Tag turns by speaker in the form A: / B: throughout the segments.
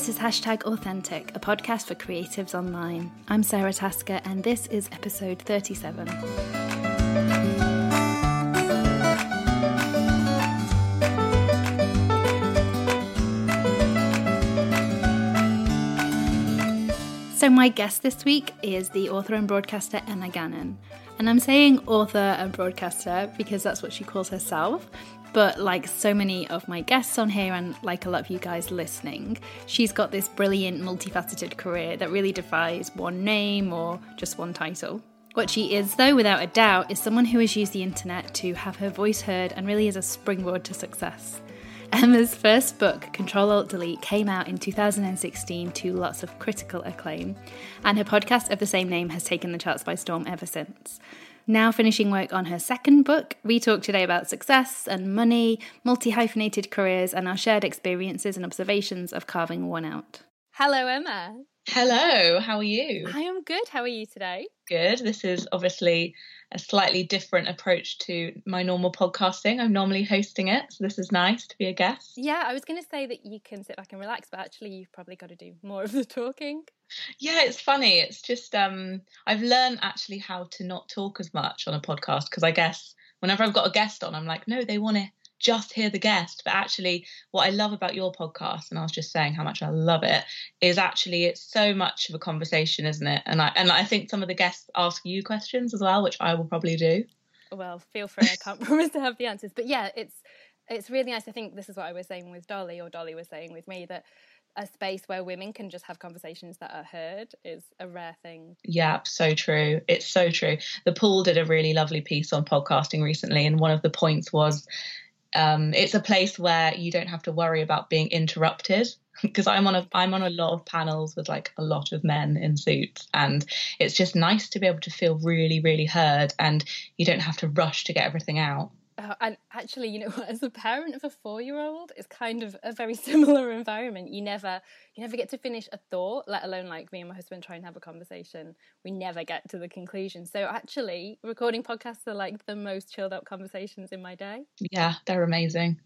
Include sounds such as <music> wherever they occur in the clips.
A: This is Hashtag Authentic, a podcast for creatives online. I'm Sarah Tasker, and this is episode 37. So, my guest this week is the author and broadcaster Emma Gannon. And I'm saying author and broadcaster because that's what she calls herself. But like so many of my guests on here, and like a lot of you guys listening, she's got this brilliant, multifaceted career that really defies one name or just one title. What she is, though, without a doubt, is someone who has used the internet to have her voice heard and really is a springboard to success. Emma's first book, Control Alt Delete, came out in 2016 to lots of critical acclaim, and her podcast of the same name has taken the charts by storm ever since. Now finishing work on her second book, we talk today about success and money, multi hyphenated careers, and our shared experiences and observations of carving one out. Hello, Emma.
B: Hello, how are you?
A: I am good. How are you today?
B: Good. This is obviously a slightly different approach to my normal podcasting. I'm normally hosting it, so this is nice to be a guest.
A: Yeah, I was going to say that you can sit back and relax, but actually, you've probably got to do more of the talking.
B: Yeah, it's funny. It's just um, I've learned actually how to not talk as much on a podcast because I guess whenever I've got a guest on, I'm like, no, they want to just hear the guest. But actually, what I love about your podcast, and I was just saying how much I love it, is actually it's so much of a conversation, isn't it? And I and I think some of the guests ask you questions as well, which I will probably do.
A: Well, feel free. I can't <laughs> promise to have the answers, but yeah, it's it's really nice. I think this is what I was saying with Dolly, or Dolly was saying with me that a space where women can just have conversations that are heard is a rare thing.
B: Yeah, so true. It's so true. The Pool did a really lovely piece on podcasting recently, and one of the points was um, it's a place where you don't have to worry about being interrupted <laughs> because I'm on a I'm on a lot of panels with like a lot of men in suits and it's just nice to be able to feel really really heard and you don't have to rush to get everything out.
A: Uh, and actually, you know, as a parent of a four-year-old, it's kind of a very <laughs> similar environment. You never, you never get to finish a thought, let alone like me and my husband try and have a conversation. We never get to the conclusion. So actually, recording podcasts are like the most chilled out conversations in my day.
B: Yeah, they're amazing.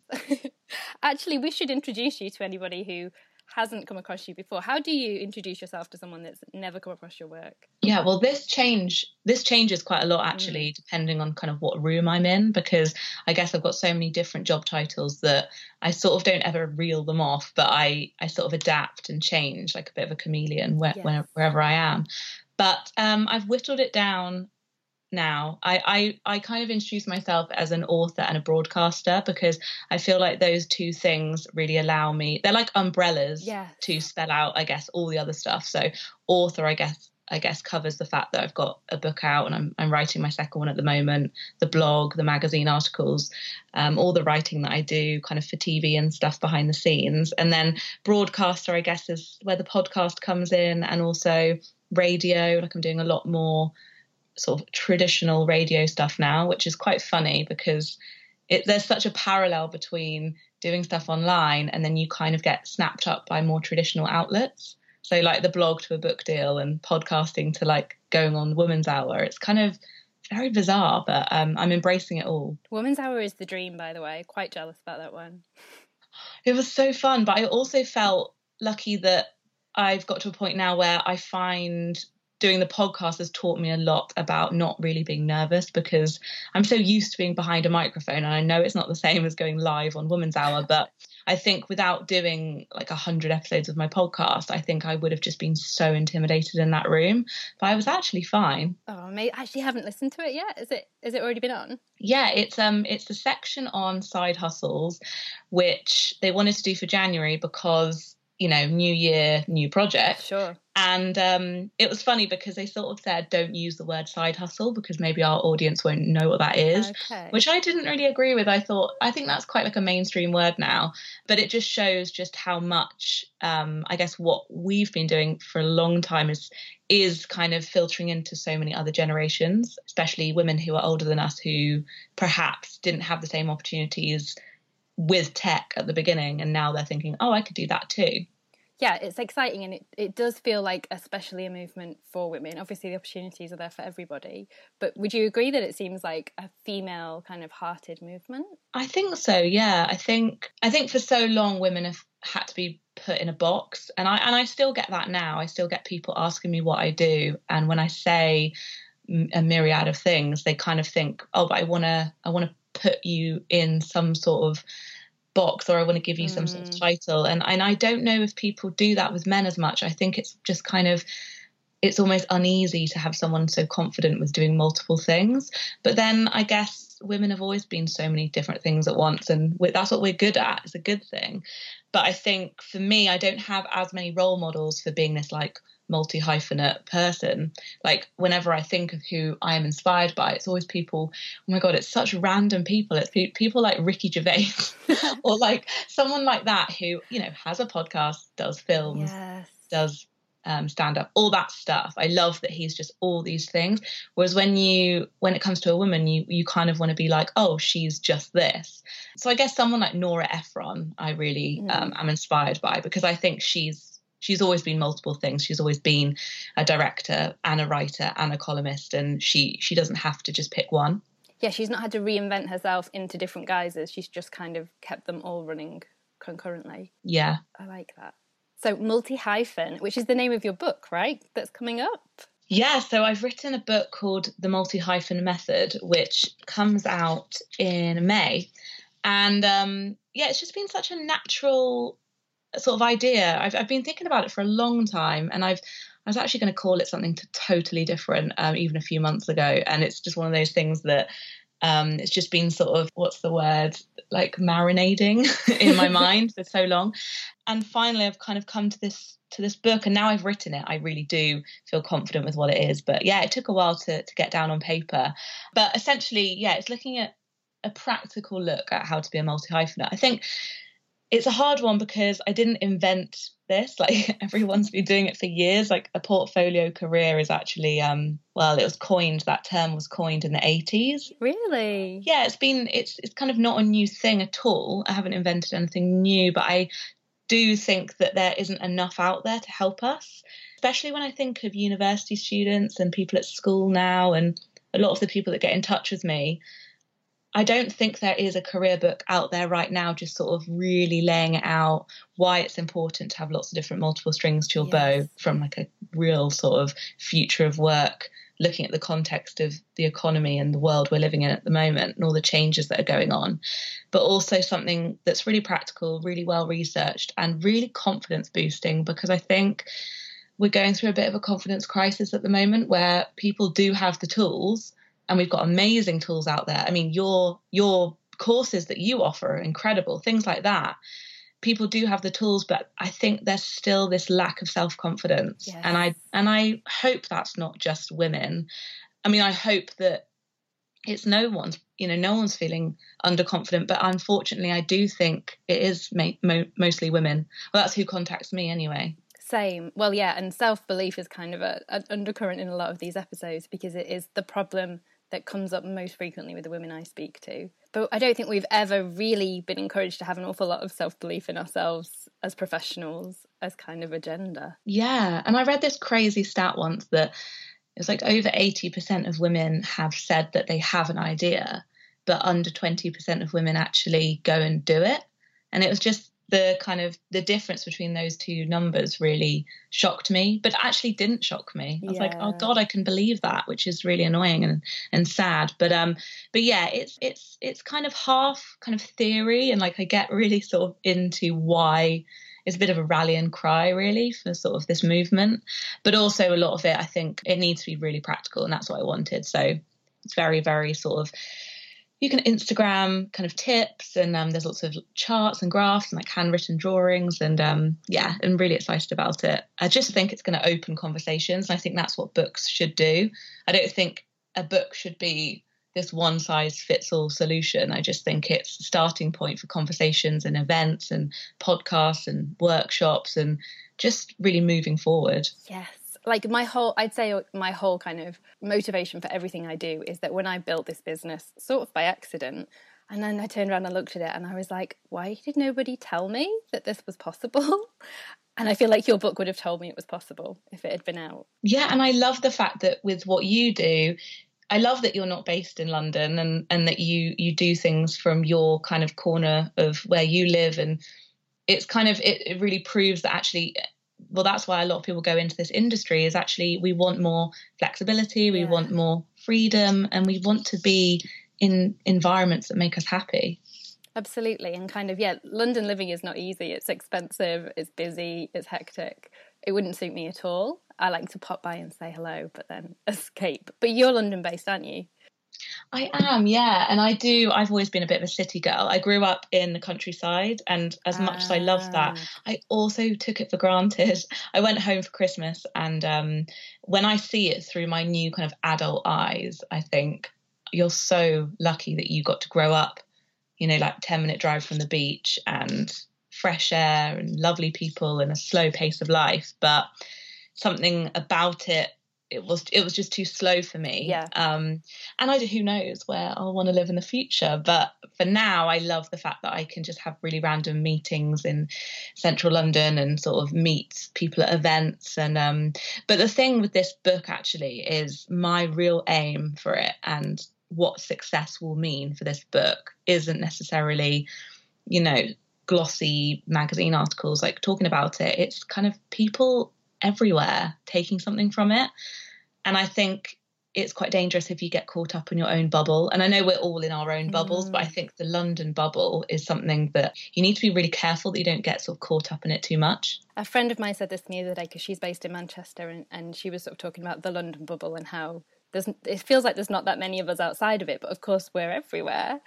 B: <laughs>
A: actually, we should introduce you to anybody who hasn't come across you before how do you introduce yourself to someone that's never come across your work
B: yeah well this change this changes quite a lot actually mm. depending on kind of what room i'm in because i guess i've got so many different job titles that i sort of don't ever reel them off but i i sort of adapt and change like a bit of a chameleon where, yes. wherever, wherever i am but um, I've whittled it down now. I, I I kind of introduce myself as an author and a broadcaster because I feel like those two things really allow me. They're like umbrellas to spell out, I guess, all the other stuff. So author, I guess, I guess covers the fact that I've got a book out and I'm I'm writing my second one at the moment. The blog, the magazine articles, um, all the writing that I do, kind of for TV and stuff behind the scenes, and then broadcaster, I guess, is where the podcast comes in, and also radio. Like I'm doing a lot more sort of traditional radio stuff now, which is quite funny because it, there's such a parallel between doing stuff online and then you kind of get snapped up by more traditional outlets. So like the blog to a book deal and podcasting to like going on Woman's Hour. It's kind of very bizarre, but um, I'm embracing it all.
A: Woman's Hour is the dream, by the way. Quite jealous about that one.
B: It was so fun, but I also felt lucky that I've got to a point now where I find doing the podcast has taught me a lot about not really being nervous because I'm so used to being behind a microphone and I know it's not the same as going live on Woman's Hour, but I think without doing like a hundred episodes of my podcast, I think I would have just been so intimidated in that room. But I was actually fine.
A: Oh, I actually haven't listened to it yet. Is it is it already been on?
B: Yeah, it's um it's the section on side hustles, which they wanted to do for January because you know, new year, new project.
A: Sure.
B: And um, it was funny because they sort of said, don't use the word side hustle because maybe our audience won't know what that is,
A: okay.
B: which I didn't really agree with. I thought, I think that's quite like a mainstream word now, but it just shows just how much, um, I guess, what we've been doing for a long time is is kind of filtering into so many other generations, especially women who are older than us who perhaps didn't have the same opportunities with tech at the beginning and now they're thinking oh i could do that too
A: yeah it's exciting and it, it does feel like especially a movement for women obviously the opportunities are there for everybody but would you agree that it seems like a female kind of hearted movement
B: i think so yeah i think i think for so long women have had to be put in a box. And I and I still get that now. I still get people asking me what I do, and when I say a myriad of things, they kind of think, "Oh, but I want to I want to put you in some sort of box or I want to give you some sort of mm. title. And and I don't know if people do that with men as much. I think it's just kind of it's almost uneasy to have someone so confident with doing multiple things. But then I guess women have always been so many different things at once, and that's what we're good at. It's a good thing. But I think for me, I don't have as many role models for being this like multi hyphenate person. Like whenever I think of who I am inspired by, it's always people. Oh my god, it's such random people. It's pe- people like Ricky Gervais, <laughs> or like someone like that who you know has a podcast, does films, yes. does um, stand up, all that stuff. I love that he's just all these things. Whereas when you when it comes to a woman, you you kind of want to be like, oh, she's just this. So I guess someone like Nora Ephron, I really mm. um, am inspired by because I think she's she's always been multiple things. She's always been a director and a writer and a columnist, and she she doesn't have to just pick one.
A: Yeah, she's not had to reinvent herself into different guises. She's just kind of kept them all running concurrently.
B: Yeah,
A: I like that. So multi hyphen, which is the name of your book, right? That's coming up.
B: Yeah, so I've written a book called The Multi Hyphen Method, which comes out in May. And um, yeah, it's just been such a natural sort of idea. I've, I've been thinking about it for a long time, and I've I was actually going to call it something to totally different um, even a few months ago, and it's just one of those things that um, it's just been sort of what's the word like marinating <laughs> in my <laughs> mind for so long, and finally I've kind of come to this to this book, and now I've written it. I really do feel confident with what it is, but yeah, it took a while to to get down on paper. But essentially, yeah, it's looking at a practical look at how to be a multi hyphenate. I think it's a hard one because I didn't invent this. <laughs> Like everyone's been doing it for years. Like a portfolio career is actually, um, well, it was coined. That term was coined in the eighties.
A: Really?
B: Yeah, it's been. It's it's kind of not a new thing at all. I haven't invented anything new, but I do think that there isn't enough out there to help us. Especially when I think of university students and people at school now, and a lot of the people that get in touch with me I don't think there is a career book out there right now, just sort of really laying out why it's important to have lots of different multiple strings to your yes. bow from like a real sort of future of work, looking at the context of the economy and the world we're living in at the moment and all the changes that are going on, but also something that's really practical, really well researched, and really confidence boosting because I think we're going through a bit of a confidence crisis at the moment where people do have the tools and we've got amazing tools out there. I mean, your your courses that you offer are incredible, things like that. People do have the tools, but I think there's still this lack of self confidence, yes. and I and I hope that's not just women. I mean, I hope that it's no one's you know no one's feeling underconfident but unfortunately i do think it is ma- mo- mostly women well that's who contacts me anyway
A: same. Well, yeah, and self belief is kind of a, an undercurrent in a lot of these episodes because it is the problem that comes up most frequently with the women I speak to. But I don't think we've ever really been encouraged to have an awful lot of self belief in ourselves as professionals as kind of a gender.
B: Yeah. And I read this crazy stat once that it was like over 80% of women have said that they have an idea, but under 20% of women actually go and do it. And it was just the kind of the difference between those two numbers really shocked me but actually didn't shock me. I was yeah. like oh god i can believe that which is really annoying and and sad. But um but yeah it's it's it's kind of half kind of theory and like i get really sort of into why it's a bit of a rallying cry really for sort of this movement. But also a lot of it i think it needs to be really practical and that's what i wanted. So it's very very sort of you can Instagram kind of tips and um, there's lots of charts and graphs and like handwritten drawings and um, yeah, I'm really excited about it. I just think it's going to open conversations. And I think that's what books should do. I don't think a book should be this one size fits all solution. I just think it's a starting point for conversations and events and podcasts and workshops and just really moving forward.
A: Yes like my whole i'd say uh, my whole kind of motivation for everything i do is that when i built this business sort of by accident and then i turned around and looked at it and i was like why did nobody tell me that this was possible? <laughs> And i feel like your book would have told me it was possible if it had been out.
B: Yeah and i love the fact that with what you do I love that you're not based in London and and that you you do things from your kind of corner of where you live. And it's kind of it, it really proves that actually well that's why a lot of people go into this industry is actually we want more flexibility we
A: Yeah.
B: want more freedom and we want to be in environments that make us happy
A: Absolutely. And kind of, yeah, London living is not easy. It's expensive, it's busy, it's hectic. It wouldn't suit me at all. I like to pop by and say hello, but then <laughs> escape. But you're London based, aren't you?
B: I am, yeah, and I do. I've always been a bit of a city girl. I grew up in the countryside, and as much as I love that,
A: Ah.
B: I also took it for granted. <laughs> I went home for Christmas, and um, when I see it through my new kind of adult eyes, I think you're so lucky that you got to grow up, you know, like 10 minute drive from the beach and fresh air and lovely people and a slow pace of life. But something about it, it was it was just too slow for me.
A: Yeah.
B: Um, and I who knows where I'll want to live in the future. But for now, I love the fact that I can just have really random meetings in central London and sort of meet people at events. And um, but the thing with this book actually is my real aim for it and what success will mean for this book isn't necessarily, you know, glossy magazine articles like talking about it. It's kind of people everywhere taking something from it. And I think it's quite dangerous if you get caught up in your own bubble. And I know we're all in our own bubbles, but I mm. think the London bubble is something that you need to be really careful that you don't get sort of caught up in it too much.
A: A friend of mine said this to me the other day because she's based in Manchester and, and she was sort of talking about the London bubble and how there's it feels like there's not that many of us outside of it, but of course we're everywhere.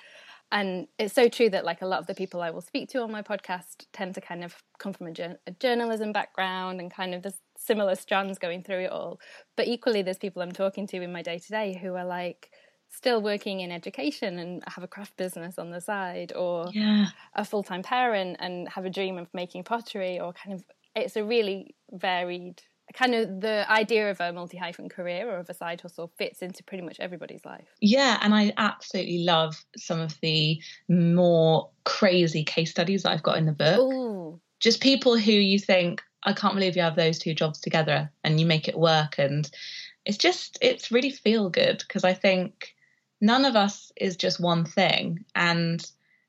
A: And it's so true that like a lot of the people I will speak to on my podcast tend to kind of come from a, jour- a journalism background and kind of there's similar strands going through it all. But equally, there's people I'm talking to in my day to day who are like still working in education and have a craft business on the side or
B: Yeah.
A: a full time parent and have a dream of making pottery, or kind of it's a really varied kind of the idea of a multi hyphen career or of a side hustle fits into pretty much everybody's life.
B: Yeah, and I absolutely love some of the more crazy case studies that I've got in the book.
A: Ooh,
B: Just people who you think, I can't believe you have those two jobs together and you make it work. And it's just, it's really feel good because I think none of us is just one thing. And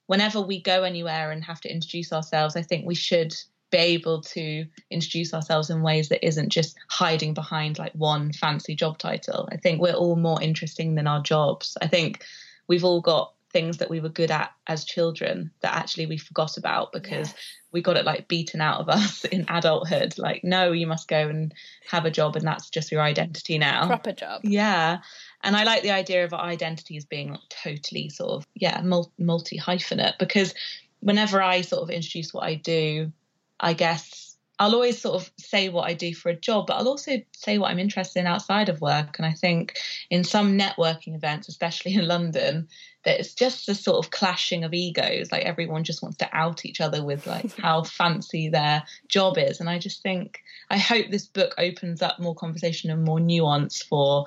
B: whenever we go anywhere and have to introduce ourselves, I think we should be able to introduce ourselves in ways that isn't just hiding behind like one fancy job title. I think we're all more interesting than our jobs. I think we've all got things that we were good at as children that actually we forgot about because
A: Yes.
B: we got it like beaten out of <laughs> us in adulthood. Like, no, you must go and have a job and that's just your identity now.
A: proper job.
B: Yeah. And I like the idea of our identity as being like totally sort of, yeah, multi hyphenate because whenever I sort of introduce what I do, I guess I'll always sort of say what I do for a job, but I'll also say what I'm interested in outside of work. And I think in some networking events, especially in London, that it's just the sort of clashing of egos. Like everyone just wants to out each other with like <laughs> how fancy their job is. And I just think I hope this book opens up more conversation and more nuance for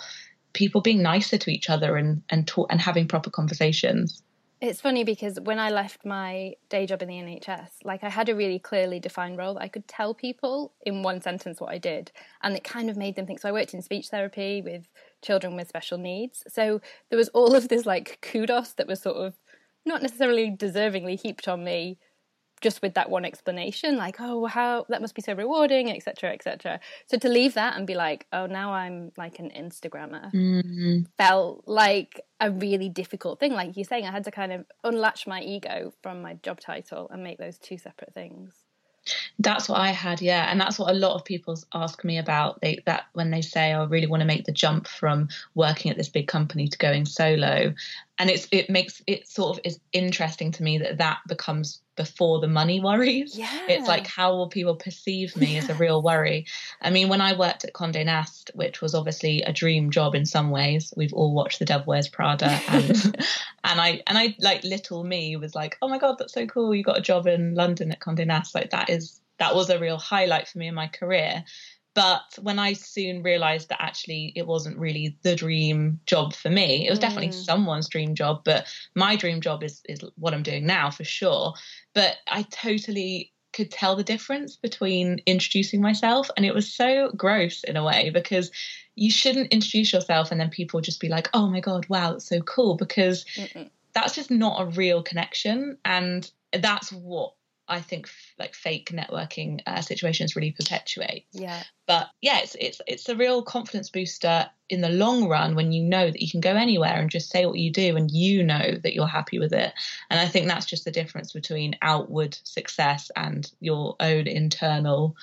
B: people being nicer to each other and and talk and having proper conversations.
A: It's funny because when I left my day job in the NHS, like I had a really clearly defined role that I could tell people in one sentence what I did. And it kind of made them think. So I worked in speech therapy with children with special needs. So there was all of this like kudos that was sort of not necessarily deservingly heaped on me just with that one explanation like oh how that must be so rewarding etc etc so to leave that and be like oh now i'm like an instagrammer
B: Mm-hmm.
A: felt like a really difficult thing. Like you're saying, I had to kind of unlatch my ego from my job title and make those two separate things.
B: That's what I had, yeah, and that's what a lot of people ask me about. They that when they say, "I really want to make the jump from working at this big company to going solo," and it's it makes it sort of is interesting to me that that becomes before the money worries.
A: Yeah.
B: It's like how will people perceive me as a real worry. I mean, when I worked at Condé Nast, which was obviously a dream job in some ways, we've all watched The Devil Wears Prada, <laughs> and and I and I like little me was like, oh my god, that's so cool! You got a job in London at Condé Nast. Like that is that was a real highlight for me in my career. But when I soon realized that actually it wasn't really the dream job for me, it was definitely
A: Mm.
B: someone's dream job, but my dream job is is what I'm doing now for sure. But I totally could tell the difference between introducing myself and it was so gross in a way because you shouldn't introduce yourself and then people just be like, "Oh my god, wow, that's so cool," because
A: Mm-mm.
B: that's just not a real connection and that's what I think f- like fake networking uh, situations really perpetuate.
A: Yeah.
B: But yeah, it's it's it's a real confidence booster in the long run when you know that you can go anywhere and just say what you do and you know that you're happy with it. And I think that's just the difference between outward success and your own internal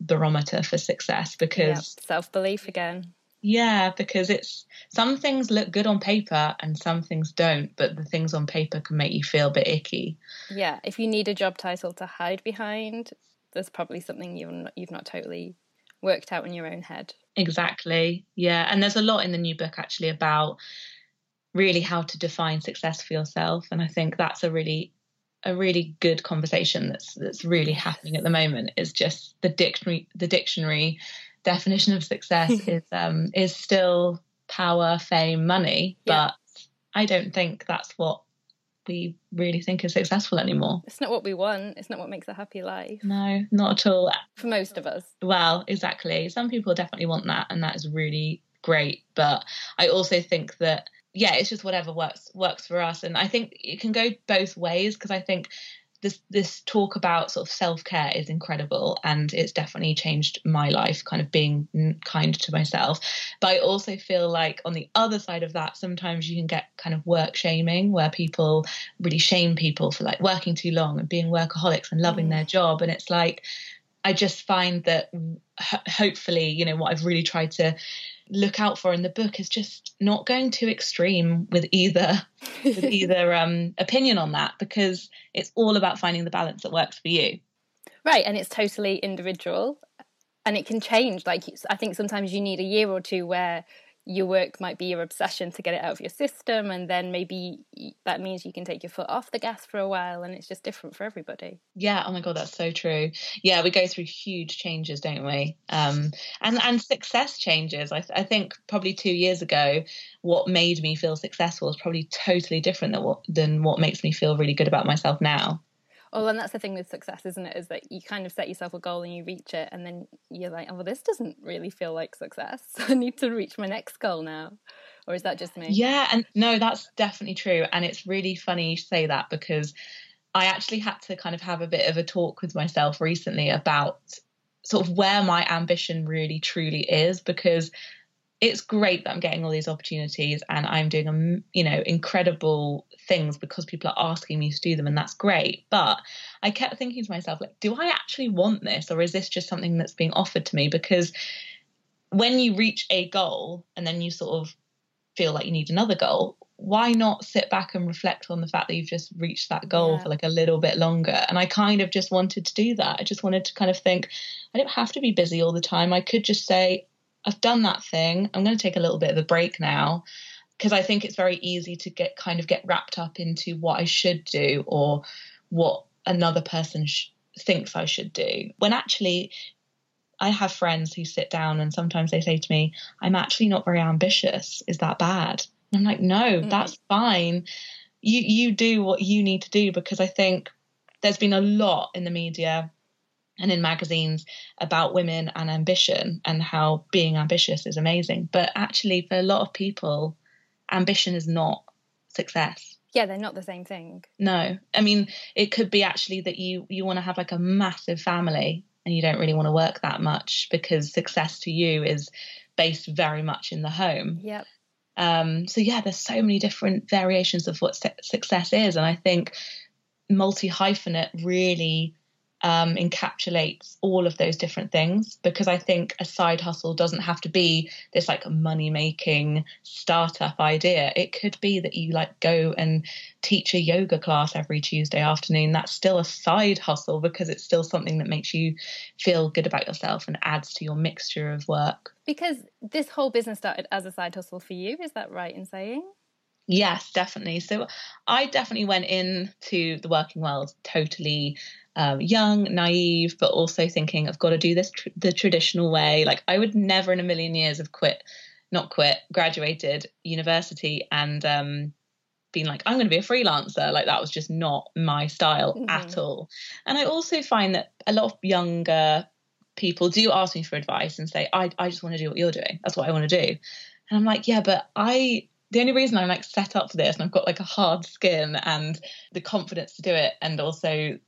B: barometer for success because
A: self belief again.
B: Yeah, because it's some things look good on paper and some things don't, but the things on paper can make you feel a bit icky.
A: Yeah, if you need a job title to hide behind, there's probably something you've not, you've not totally worked out in your own head.
B: Exactly. Yeah, and there's a lot in the new book actually about really how to define success for yourself, and I think that's a really a really good conversation that's that's really happening at the moment is just the dictionary the dictionary definition of success <laughs> is um, is still power, fame, money, yeah. but I don't think that's what we really think is successful anymore.
A: It's not what we want. It's not what makes a happy life.
B: No, not at all.
A: For most of us.
B: Well, exactly. Some people definitely want that, and that is really great. But I also think that yeah, it's just whatever works works for us, and I think it can go both ways because I think this this talk about sort of self care is incredible, and it's definitely changed my life. Kind of being kind to myself, but I also feel like on the other side of that, sometimes you can get kind of work shaming, where people really shame people for like working too long and being workaholics and loving mm. their job, and it's like I just find that hopefully, you know, what I've really tried to look out for in the book is just not going too extreme with either with <laughs> either um, opinion on that because it's all about finding the balance that works for you.
A: Right, and it's totally individual, and it can change. Like I think sometimes you need a year or two where your work might be your obsession to get it out of your system and then maybe that means you can take your foot off the gas for a while and it's just different for everybody.
B: Yeah oh my god that's so true. Yeah we go through huge changes don't we? Um, and and success changes. I, I think probably two years ago what made me feel successful is probably totally different than what than what makes me feel really good about myself now
A: Oh, and that's the thing with success, isn't it? Is that you kind of set yourself a goal and you reach it, and then you're like, oh, well, this doesn't really feel like success. <laughs> I need to reach my next goal now. Or is that just me?
B: Yeah, and no, that's definitely true. And it's really funny you say that because I actually had to kind of have a bit of a talk with myself recently about sort of where my ambition really truly is because it's great that I'm getting all these opportunities and I'm doing, um, you know, incredible things because people are asking me to do them, and that's great. But I kept thinking to myself, like, do I actually want this, or is this just something that's being offered to me? Because when you reach a goal and then you sort of feel like you need another goal, why not sit back and reflect on the fact that you've just reached that goal yeah. for like a little bit longer? And I kind of just wanted to do that. I just wanted to kind of think, I don't have to be busy all the time. I could just say, I've done that thing. I'm going to take a little bit of a break now because I think it's very easy to get kind of get wrapped up into what I should do or what another person sh- thinks I should do. When actually, I have friends who sit down and sometimes they say to me, I'm actually not very ambitious. Is that bad? And I'm like, no, mm. that's fine. You you do what you need to do because I think there's been a lot in the media and in magazines about women and ambition and how being ambitious is amazing. But actually, for a lot of people, ambition is not success.
A: Yeah, they're not the same thing.
B: No, I mean, it could be actually that you you want to have like a massive family and you don't really want to work that much because success to you is based very much in the home.
A: Yep.
B: Um, so yeah, there's so many different variations of what success is, and I think multi hyphenate really um, encapsulates all of those different things because I think a side hustle doesn't have to be this like money making startup idea. It could be that you like go and teach a yoga class every Tuesday afternoon. That's still a side hustle because it's still something that makes you feel good about yourself and adds to your mixture of work.
A: Because this whole business started as a side hustle for you, is that right in saying?
B: Yes, definitely. So I definitely went into the working world totally um, young, naive, but also thinking I've got to do this tr- the traditional way. Like I would never in a million years have quit, not quit, graduated university and um, been like, I'm going to be a freelancer. Like that was just not my style mm-hmm. at all. And I also find that a lot of younger people do ask me for advice and say, I, I just want to do what you're doing. That's what I want to do. And I'm like, yeah, but I the only reason I'm like set up for this and I've got like a hard skin and the confidence to do it and also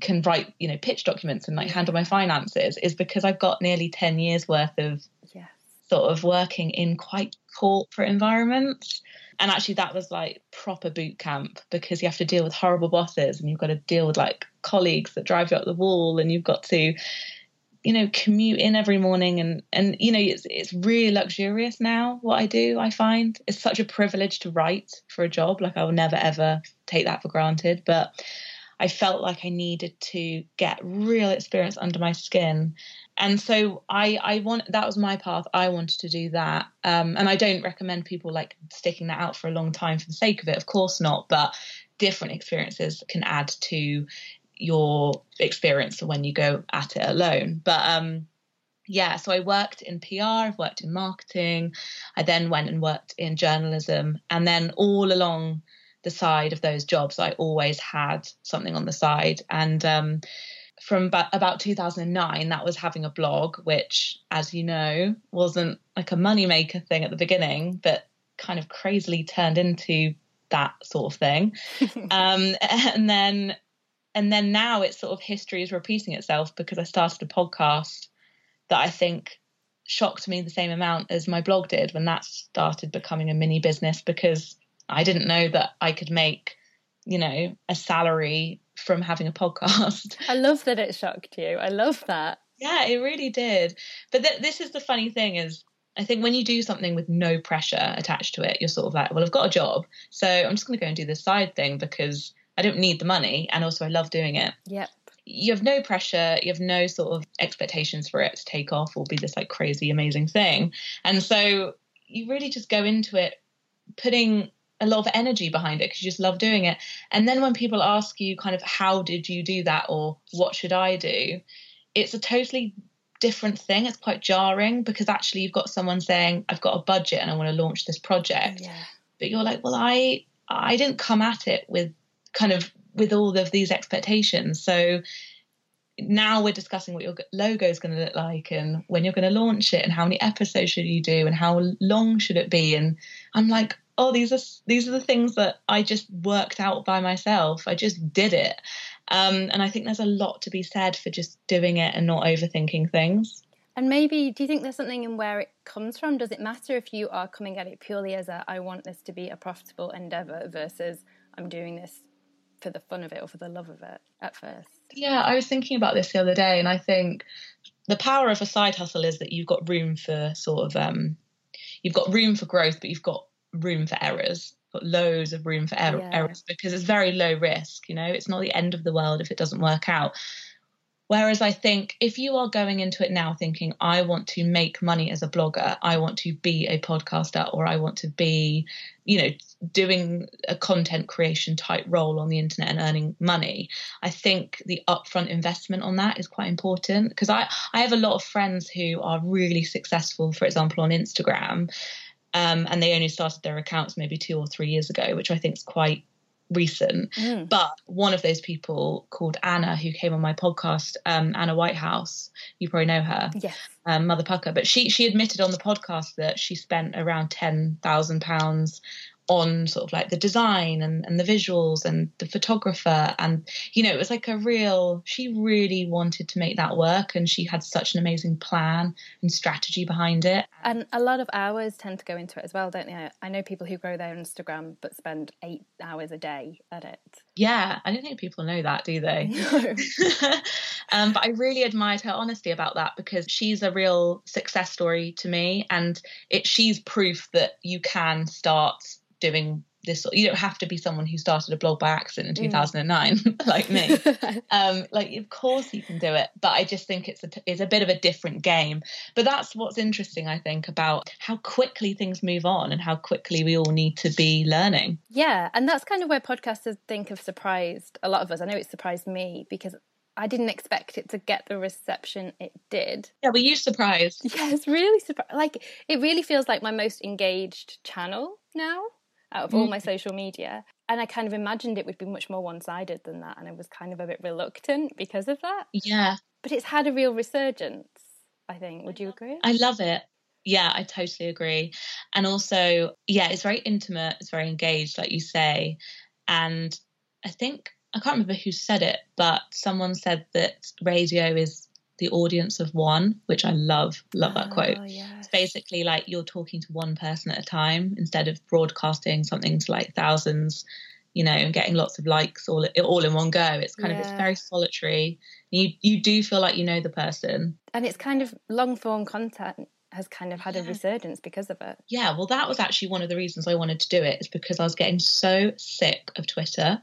B: can write, you know, pitch documents and like handle my finances is because I've got nearly 10 years worth of
A: Yes.
B: sort of working in quite corporate environments. And actually, that was like proper boot camp because you have to deal with horrible bosses and you've got to deal with like colleagues that drive you up the wall and you've got to, you know, commute in every morning. And, and you know, it's, it's really luxurious now what I do, I find. It's such a privilege to write for a job. Like, I will never, ever take that for granted. But I felt like I needed to get real experience under my skin and so I, I want that was my path. I wanted to do that, um, and I don't recommend people like sticking that out for a long time for the sake of it. Of course not, but different experiences can add to your experience when you go at it alone. But um, yeah, so I worked in PR, I've worked in marketing, I then went and worked in journalism, and then all along the side of those jobs, I always had something on the side, and um, from about, about 2009 that was having a blog which as you know wasn't like a moneymaker thing at the beginning but kind of crazily turned into that sort of thing <laughs> um, <laughs> and then and then now it's sort of history is repeating itself because i started a podcast that i think shocked me the same amount as my blog did when that started becoming a mini business because i didn't know that i could make you know a salary from having a <laughs> podcast.
A: I love that it shocked you. I love that.
B: Yeah, it really did. But th- this is the funny thing is I think when you do something with no pressure attached to it, you're sort of like, well, I've got a job, so I'm just going to go and do this side thing because I don't need the money and also I love doing it.
A: Yep.
B: You have no pressure, you have no sort of expectations for it to take off or be this like crazy amazing thing. And so you really just go into it putting a lot of energy behind it because you just love doing it. And then when people ask you kind of how did you do that or what should I do, it's a totally different thing. It's quite jarring because actually you've got someone saying, I've got a budget and I want to launch this project.
A: Yeah.
B: But you're like, well, I I didn't come at it with kind of with all of these expectations. So now we're discussing what your logo is going to look like and when you're going to launch it and how many episodes should you do and how long should it be. And i'm like oh these are these are the things that i just worked out by myself. I just did it. Um, and i think there's a lot to be said for just doing it and not overthinking things.
A: And maybe do you think there's something in where it comes from? Does it matter if you are coming at it purely as a i want this to be a profitable endeavor versus i'm doing this for the fun of it or for the love of it at first?
B: Yeah i was thinking about this the other day and i think the power of a side hustle is that you've got room for sort of um, you've got room for growth but you've got room for errors. Got loads of room for er-
A: Yeah.
B: errors because it's very low risk you know? It's not the end of the world if it doesn't work out whereas i think if you are going into it now thinking i want to make money as a blogger. I want to be a podcaster or i want to be you know doing a content creation type role on the internet and earning money i think the upfront investment on that is quite important. Because i i have a lot of friends who are really successful for example on instagram um, and they only started their accounts maybe two or three years ago, which I think is quite recent.
A: Mm.
B: But one of those people called Anna, who came on my podcast, um, Anna Whitehouse, you probably know her,
A: yes
B: um, Mother Pukka, but she she admitted on the podcast that she spent around ten thousand pounds on sort of like the design and, and the visuals and the photographer. And you know it was like a real she really wanted to make that work and she had such an amazing plan and strategy behind it.
A: And a lot of hours tend to go into it as well don't they? I know people who grow their instagram but spend eight hours a day at it.
B: Yeah i don't think people know that do they?
A: No. <laughs> <laughs>
B: um, but I really admired her honesty about that because she's a real success story to me, and it she's proof that you can start doing this. You don't have to be someone who started a blog by accident in
A: Mm.
B: 2009, <laughs> like me. <laughs> um, like of course you can do it, but I just think it's a it's a bit of a different game. But that's what's interesting, I think, about how quickly things move on and how quickly we all need to be learning.
A: Yeah, and that's kind of where podcasters think have surprised a lot of us. I know it surprised me because I didn't expect it to get the reception it did.
B: Yeah, were you surprised? <laughs>
A: Yeah, it's really surprised. Like it really feels like my most engaged channel now out of all my mm. social media. And I kind of imagined it would be much more one-sided than that, and I was kind of a bit reluctant because of that.
B: Yeah,
A: But it's had a real resurgence. I think. Would you agree?
B: I love it. Yeah, I totally agree. And also, yeah, it's very intimate, it's very engaged, like you say. And I think I can't remember who said it, but someone said that radio is the audience of one, which I love. Love that quote.
A: Oh, yes.
B: It's basically like you're talking to one person at a time instead of broadcasting something to like thousands, you know, and getting lots of likes all all in one go. It's kind of it's very solitary. You you do feel like you know the person.
A: And it's kind of long form content has kind of had a resurgence because of it.
B: Yeah, well, that was actually one of the reasons I wanted to do it, is because I was getting so sick of Twitter.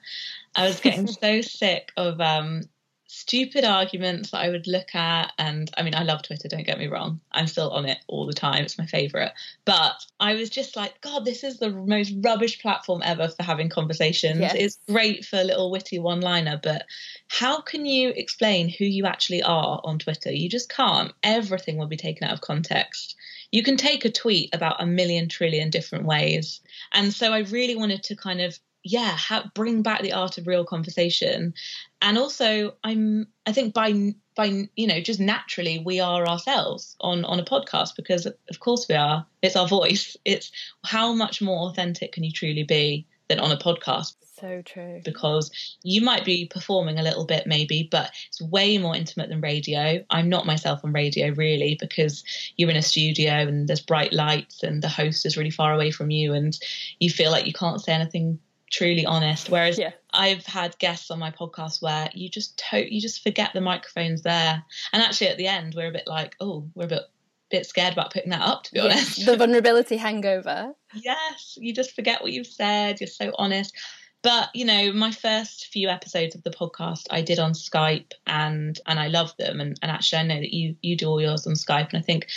B: I was getting <laughs> so sick of um, stupid arguments that I would look at. And I mean, I love Twitter, don't get me wrong. I'm still on it all the time, it's my favorite. But I was just like, God, this is the most rubbish platform ever for having conversations.
A: Yes.
B: It's great for a little witty one liner, but how can you explain who you actually are on Twitter? You just can't. Everything will be taken out of context you can take a tweet about a million trillion different ways. And so I really wanted to kind of, yeah, bring back the art of real conversation. And also, I'm, I think by, by, you know, just naturally we are ourselves on, on a podcast because of course we are. It's our voice. It's how much more authentic can you truly be than on a podcast?
A: So true.
B: because you might be performing a little bit maybe but it's way more intimate than radio i'm not myself on radio really because you're in a studio and there's bright lights and the host is really far away from you and you feel like you can't say anything truly honest whereas
A: Yeah.
B: i've had guests on my podcast where you just to- you just forget the microphone's there and actually at the end we're a bit like oh we're a bit bit scared about putting that up to be honest
A: the vulnerability hangover.
B: yes, you just forget what you've said. You're so honest. But you know, my first few episodes of the podcast I did on Skype, and and I love them. And, and actually, I know that you you do all yours on Skype, and I think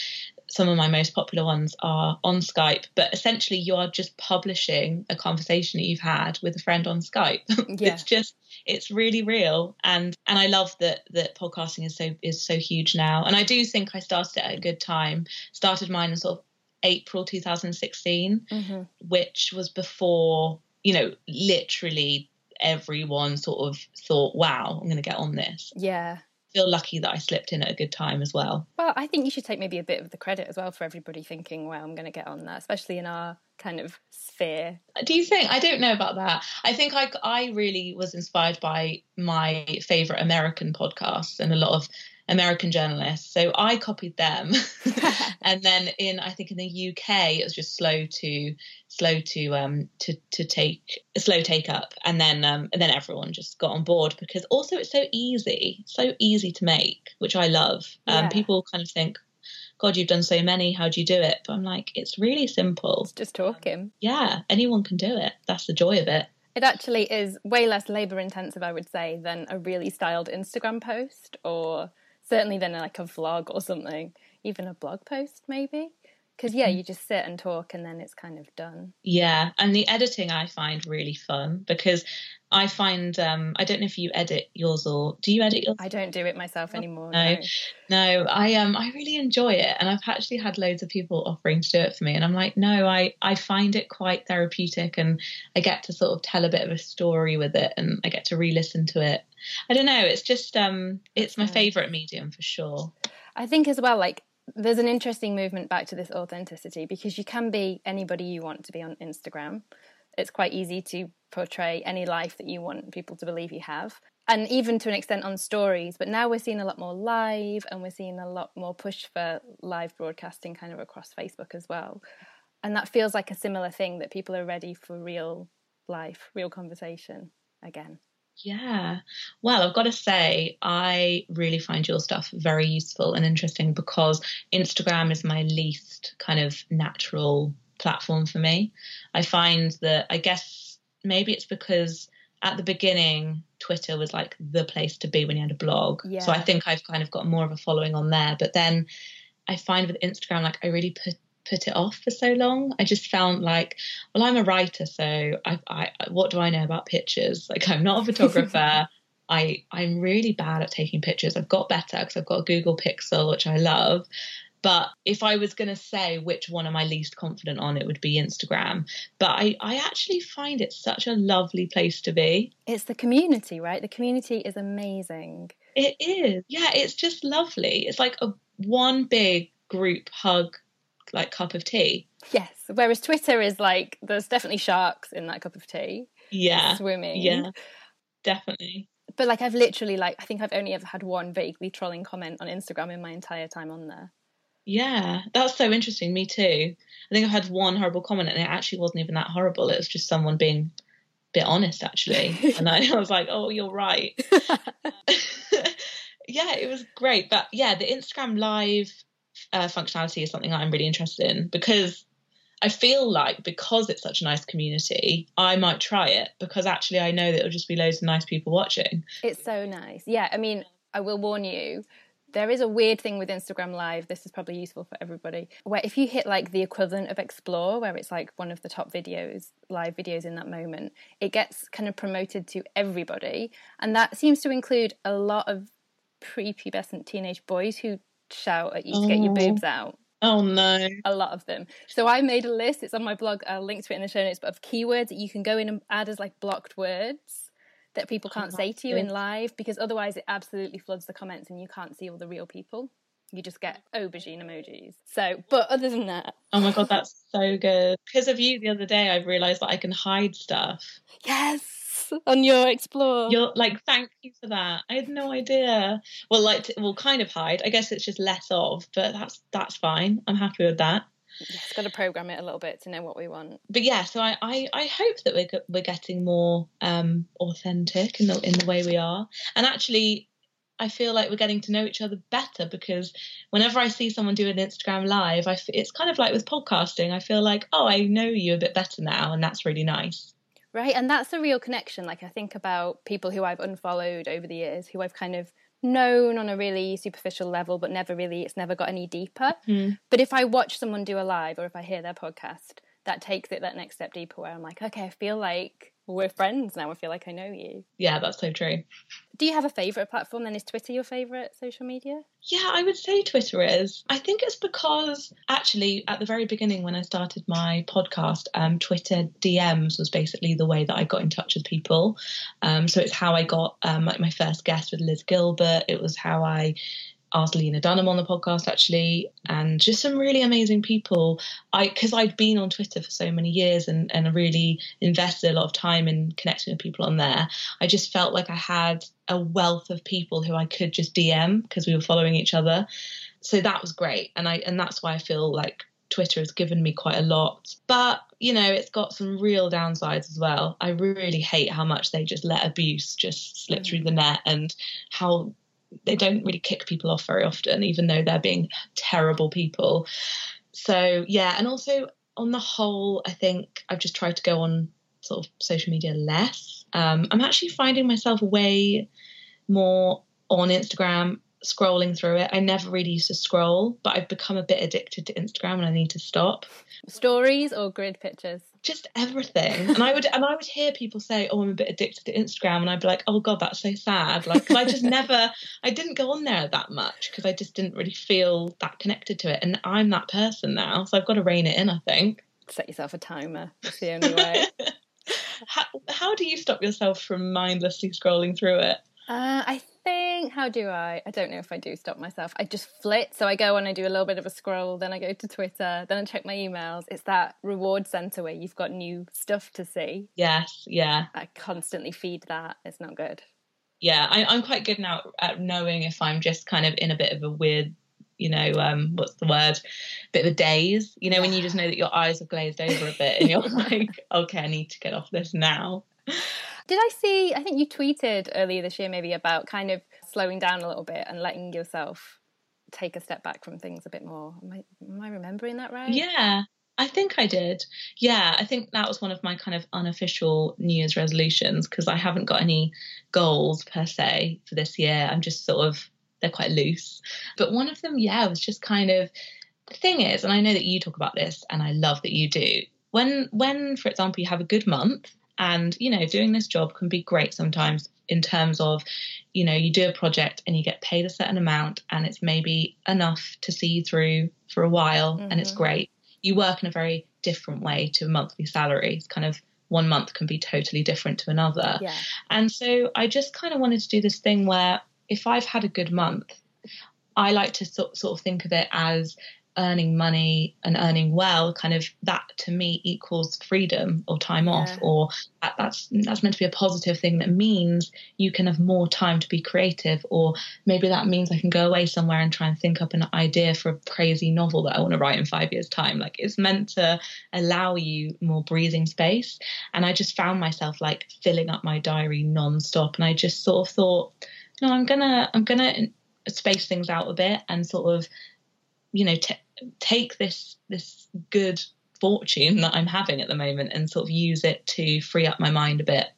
B: some of my most popular ones are on Skype. But essentially, you are just publishing a conversation that you've had with a friend on Skype. <laughs>
A: Yeah.
B: it's just it's really real, and and I love that that podcasting is so is so huge now. And I do think I started it at a good time. Started mine in sort of April 2016
A: hmm
B: which was before, you know, literally everyone sort of thought, wow, I'm going to get on this.
A: Yeah.
B: Feel lucky that I slipped in at a good time as well.
A: Well, I think you should take maybe a bit of the credit as well for everybody thinking, well, I'm going to get on that, especially in our kind of sphere.
B: Do you think? I don't know about that. I think I, I really was inspired by my favorite American podcasts and a lot of American journalists. So I copied them. <laughs> <laughs> and then in I think in the UK it was just slow to slow to um to to take slow take up and then um and then everyone just got on board because also it's so easy so easy to make which I love um
A: Yeah.
B: people kind of think god you've done so many how do you do it but I'm like it's really simple
A: It's just talking.
B: yeah anyone can do it that's the joy of it
A: It actually is way less labor intensive, I would say, than a really styled Instagram post or certainly than like a vlog or something, even a blog post, maybe. Because, yeah, mm-hmm. you just sit and talk and then it's kind of done.
B: Yeah, and the editing I find really fun because I find um I don't know if you edit yours or do you edit yours?
A: I don't do it myself anymore.
B: No.
A: No.
B: No, I um I really enjoy it and I've actually had loads of people offering to do it for me and I'm like no, I I find it quite therapeutic and I get to sort of tell a bit of a story with it and I get to re-listen to it. I don't know, it's just um it's my favorite medium for sure.
A: I think as well, like, there's an interesting movement back to this authenticity because you can be anybody you want to be on Instagram. It's quite easy to portray any life that you want people to believe you have. And even to an extent on stories, but now we're seeing a lot more live and we're seeing a lot more push for live broadcasting kind of across Facebook as well. And that feels like a similar thing that people are ready for real life, real conversation again.
B: Yeah. Well, I've got to say, I really find your stuff very useful and interesting because Instagram is my least kind of natural platform for me. I find that, I guess maybe it's because at the beginning, Twitter was like the place to be when you had a blog.
A: Yeah.
B: So I think I've kind of got more of a following on there. But then I find with Instagram, like I really put put it off for so long. I just found like, well, I'm a writer, so I, I what do I know about pictures? Like I'm not a photographer. <laughs> I I'm really bad at taking pictures. I've got better because I've got a Google Pixel, which I love. But if I was going to say which one am I least confident on, it would be Instagram. But I, I actually find it such a lovely place to be.
A: It's the community, right? The community is amazing.
B: It is. Yeah, it's just lovely. It's like a one big group hug, like cup of tea.
A: Yes. Whereas Twitter is like, there's definitely sharks in that cup of tea,
B: Yeah.
A: swimming.
B: Yeah. definitely.
A: But like I've literally like I think I've only ever had one vaguely trolling comment on Instagram in my entire time on there.
B: Yeah, that's so interesting. Me too. I think I've had one horrible comment, and it actually wasn't even that horrible. It was just someone being a bit honest, actually. <laughs> and I, I was like, "Oh, you're right." <laughs> <laughs> yeah, it was great. But yeah, the Instagram Live uh, functionality is something I'm really interested in because I feel like because it's such a nice community, I might try it because actually I know that it'll just be loads of nice people watching.
A: It's so nice. Yeah, I mean, I will warn you. There is a weird thing with Instagram Live. This is probably useful for everybody. Where if you hit like the equivalent of Explore, where it's like one of the top videos, live videos in that moment, it gets kind of promoted to everybody. And that seems to include a lot of prepubescent teenage boys who shout at you to get your oh. boobs out.
B: Oh no.
A: A lot of them. So I made a list, it's on my blog, I'll link to it in the show notes, but of keywords that you can go in and add as like blocked words that people can't oh, say to you good. in live because otherwise it absolutely floods the comments and you can't see all the real people. You just get aubergine emojis. So, but other than that.
B: Oh my God, that's so good. Because of you the other day, I've realised that I can hide stuff.
A: Yes on your explore.
B: You're like, thank you for that. I had no idea. Well, like, to, well, kind of hide. I guess it's just less of, but that's that's fine. I'm happy with that.
A: Yes, got to program it a little bit to know what we want.
B: But yeah, so I, I, I hope that we're we're getting more um, authentic in the in the way we are, and actually. I feel like we're getting to know each other better because whenever I see someone do an Instagram live, I f- it's kind of like with podcasting. I feel like, oh, I know you a bit better now, and that's really nice.
A: Right. And that's a real connection. Like I think about people who I've unfollowed over the years, who I've kind of known on a really superficial level, but never really, it's never got any deeper. Mm. But if I watch someone do a live or if I hear their podcast, that takes it that next step deeper where I'm like, okay, I feel like we're friends now. I feel like I know you.
B: Yeah, that's so true.
A: Do you have a favourite platform then? Is Twitter your favourite social media?
B: Yeah, I would say Twitter is. I think it's because actually at the very beginning when I started my podcast, um, Twitter DMs was basically the way that I got in touch with people. Um, so it's how I got um, like my first guest with Liz Gilbert. It was how I asked Lena Dunham on the podcast actually, and just some really amazing people. I because I'd been on Twitter for so many years and and really invested a lot of time in connecting with people on there. I just felt like I had a wealth of people who I could just DM because we were following each other. So that was great, and I and that's why I feel like Twitter has given me quite a lot. But, you know, it's got some real downsides as well. I really hate how much they just let abuse just slip through the net and how they don't really kick people off very often, even though they're being terrible people. So yeah, and also on the whole, I think I've just tried to go on sort of social media less. Um, I'm actually finding myself way more on Instagram scrolling through it. I never really used to scroll, but I've become a bit addicted to Instagram and I need to stop.
A: Stories or grid pictures?
B: Just everything. and I would and I would hear people say, "Oh, I'm a bit addicted to Instagram," and I'd be like, "Oh God, that's so sad." Like, cause I just <laughs> never, I didn't go on there that much because I just didn't really feel that connected to it, and I'm that person now, so I've got to rein it in. I think.
A: Set yourself a timer. That's the only way. <laughs>
B: how, how do you stop yourself from mindlessly scrolling through it?
A: Uh, I how do I? I don't know if I do stop myself. I just flit. So I go and I do a little bit of a scroll, then I go to Twitter, then I check my emails. It's that reward center where you've got new stuff to see.
B: Yes, yeah.
A: I constantly feed that. It's not good.
B: Yeah, I, am quite good now at knowing if I'm just kind of in a bit of a weird you know, um, what's the word? Bit of a daze, you know, when you just know that your eyes have glazed over a bit and you're <laughs> like, okay, I need to get off this now.
A: Did I see? I think you tweeted earlier this year, maybe about kind of slowing down a little bit and letting yourself take a step back from things a bit more. Am I, am I remembering that right?
B: Yeah, I think I did. Yeah, I think that was one of my kind of unofficial New Year's resolutions because I haven't got any goals per se for this year. I'm just sort of, they're quite loose. But one of them, yeah, was just kind of the thing is, and I know that you talk about this and I love that you do. When, when, for example, you have a good month and, you know, doing this job can be great sometimes in terms of, you know, you do a project and you get paid a certain amount and it's maybe enough to see you through for a while mm-hmm. and it's mm-hmm. great. You work in a very different way to a monthly salary. It's kind of one month can be totally different to another.
A: Yeah.
B: And so I just kind of wanted to do this thing where if I've had a good month, I like to sort, sort of think of it as earning money and earning well, kind of that to me equals freedom or time yeah. off, or that, that's that's meant to be a positive thing that means you can have more time to be creative, or maybe that means I can go away somewhere and try and think up an idea for a crazy novel that I want to write in five years' time. Like it's meant to allow you more breathing space. And I just found myself like filling up my diary nonstop, and I just sort of thought, no, I'm gonna I'm gonna space things out a bit and sort of you know t- take this this good fortune that I'm having at the moment and sort of use it to free up my mind a bit.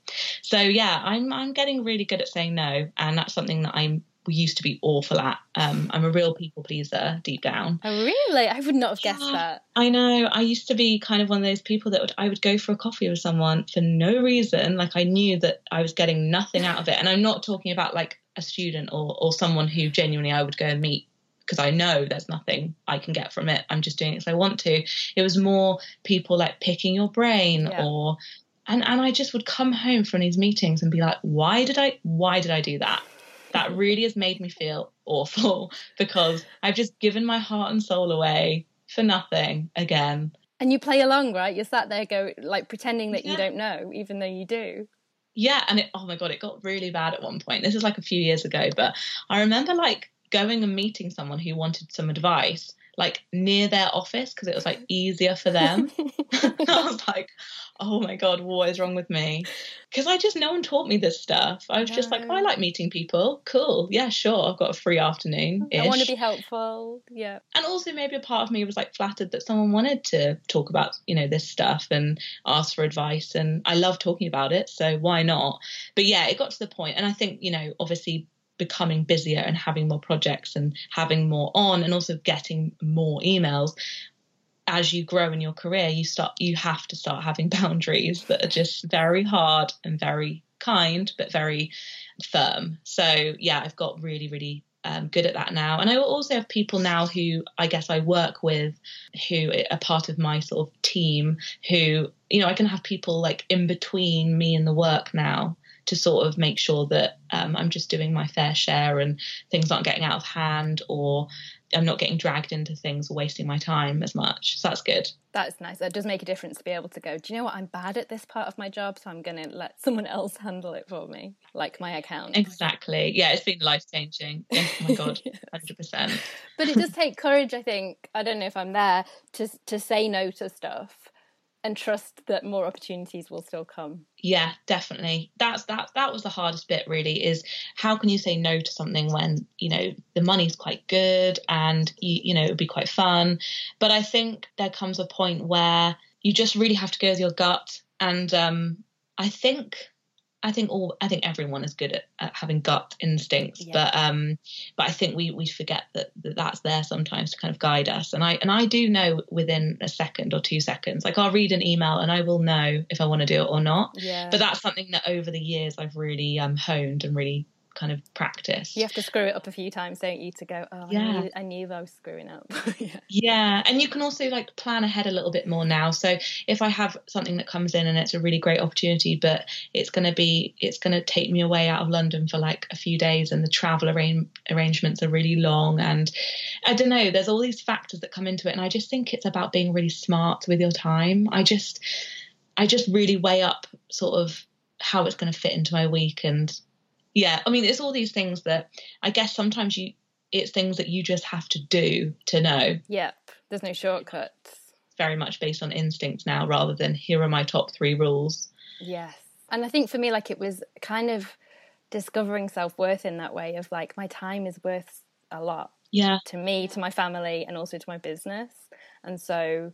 B: So yeah, I'm I'm getting really good at saying no, and that's something that I'm we used to be awful at. Um, I'm a real people pleaser deep down.
A: Oh, really? I would not have guessed yeah, that.
B: I know. I used to be kind of one of those people that would I would go for a coffee with someone for no reason. Like I knew that I was getting nothing out of it, and I'm not talking about like a student or or someone who genuinely I would go and meet because I know there's nothing I can get from it. I'm just doing it because I want to. It was more people like picking your brain yeah. or and and I just would come home from these meetings and be like, why did I why did I do that? That really has made me feel awful <laughs> because I've just given my heart and soul away for nothing again.
A: And you play along, right? You're sat there go like pretending that yeah. you don't know, even though you do.
B: Yeah, and it oh my god, it got really bad at one point. This is like a few years ago, but I remember like going and meeting someone who wanted some advice like near their office because it was like easier for them. <laughs> <laughs> I was like, oh my god, what is wrong with me? Because I just no one taught me this stuff. I was no. just like, oh, I like meeting people. Cool, yeah, sure. I've got a free afternoon.
A: I want to be helpful. Yeah.
B: And also maybe a part of me was like flattered that someone wanted to talk about you know this stuff and ask for advice, and I love talking about it, so why not? But yeah, it got to the point, and I think you know obviously becoming busier and having more projects and having more on and also getting more emails. As you grow in your career you start you have to start having <laughs> boundaries that are just very hard and very kind but very firm. So yeah i've got really really um, good at that now. And i also have people now who i guess i work with who are part of my sort of team who you know i can have people like in between me and the work now to sort of make sure that um, I'm just doing my fair share and things aren't getting out of hand or I'm not getting dragged into things or wasting my time as much. So that's good.
A: That's nice. That does make a difference to be able to go, do you know what? I'm bad at this part of my job, so I'm going to let someone else handle it for me, like my account.
B: Exactly. Yeah, it's been life changing. Oh my God, <laughs> yes. 100%.
A: But it does take courage, I think. I don't know if I'm there to, to say no to stuff and trust that more opportunities will still come.
B: Yeah definitely. That's that that was the hardest bit really is how can you say no to something when you know the money's quite good and you, you know it would be quite fun. But i think there comes a point where you just really have to go with your gut. And um i think I think all I think everyone is good at, at having gut instincts, yeah. but um, but I think we we forget that, that that's there sometimes to kind of guide us. And I and I do know within a second or two seconds. Like I'll read an email and I will know if I want to do it or not.
A: Yeah.
B: But that's something that over the years I've really um honed and really kind of practice.
A: You have to screw it up a few times, don't you, to go, oh, yeah. I, knew, I knew I was screwing up. <laughs>
B: yeah. yeah. And you can also like plan ahead a little bit more now. So if I have something that comes in and it's a really great opportunity, but it's going to be, it's going to take me away out of London for like a few days and the travel arra- arrangements are really long. And I don't know, there's all these factors that come into it. And I just think it's about being really smart with your time. I just, I just really weigh up sort of how it's going to fit into my week and yeah i mean it's all these things that i guess sometimes you it's things that you just have to do to know.
A: Yep there's no shortcuts.
B: Very much based on instinct now rather than here are my top three rules.
A: Yes and i think for me like it was kind of discovering self-worth in that way of like my time is worth a lot
B: yeah.
A: to me to my family and also to my business and so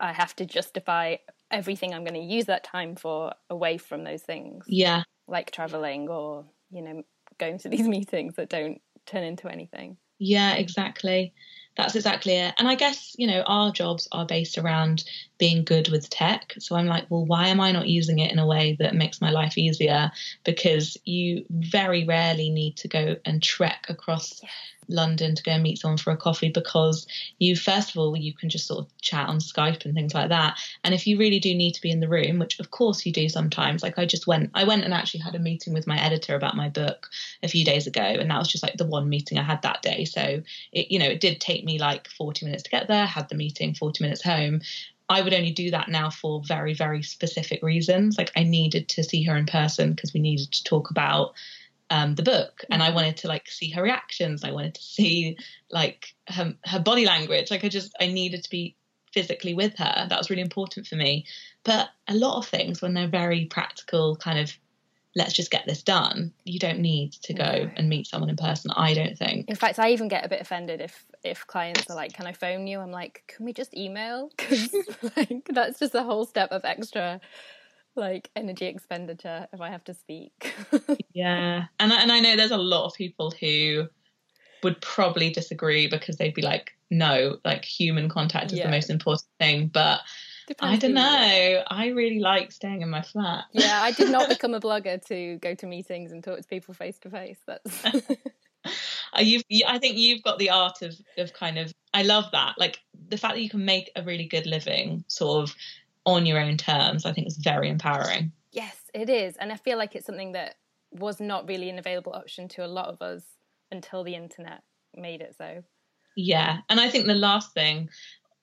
A: i have to justify everything i'm going to use that time for away from those things.
B: Yeah
A: like traveling or you know going to <laughs> these meetings that don't turn into anything.
B: Yeah exactly. That's exactly it. And i guess you know our jobs are based around being good with tech so i'm like well why am i not using it in a way that makes my life easier because you very rarely need to go and trek across. London to go and meet someone for a coffee because you, first of all, you can just sort of chat on Skype and things like that. And if you really do need to be in the room, which of course you do sometimes, like I just went, I went and actually had a meeting with my editor about my book a few days ago, and that was just like the one meeting I had that day. So it, you know, it did take me like 40 minutes to get there, had the meeting 40 minutes home. I would only do that now for very, very specific reasons. Like I needed to see her in person because we needed to talk about um, the book and I wanted to like see her reactions. I wanted to see like her, her body language. Like I just, I needed to be physically with her. That was really important for me. But a lot of things when they're very practical kind of let's just get this done. You don't need to go no. and meet someone in person. I don't think.
A: In fact, I even get a bit offended if if clients are like, "Can I phone you?" I'm like, "Can we just email?" <laughs> Because like that's just a whole step of extra like energy expenditure if I have to speak. <laughs>
B: yeah, and and I know there's a lot of people who would probably disagree because they'd be like, "No, like human contact is yeah. the most important thing," but Depends I don't know. I really like staying in my flat.
A: Yeah, I did not <laughs> become a blogger to go to meetings and talk to people face to face. That's. <laughs>
B: you've, I think you've got the art of of kind of. I love that. Like the fact that you can make a really good living, sort of on your own terms. I think is very empowering.
A: Yes, it is, and I feel like it's something that was not really an available option to a lot of us until the internet made it so.
B: Yeah, and I think the last thing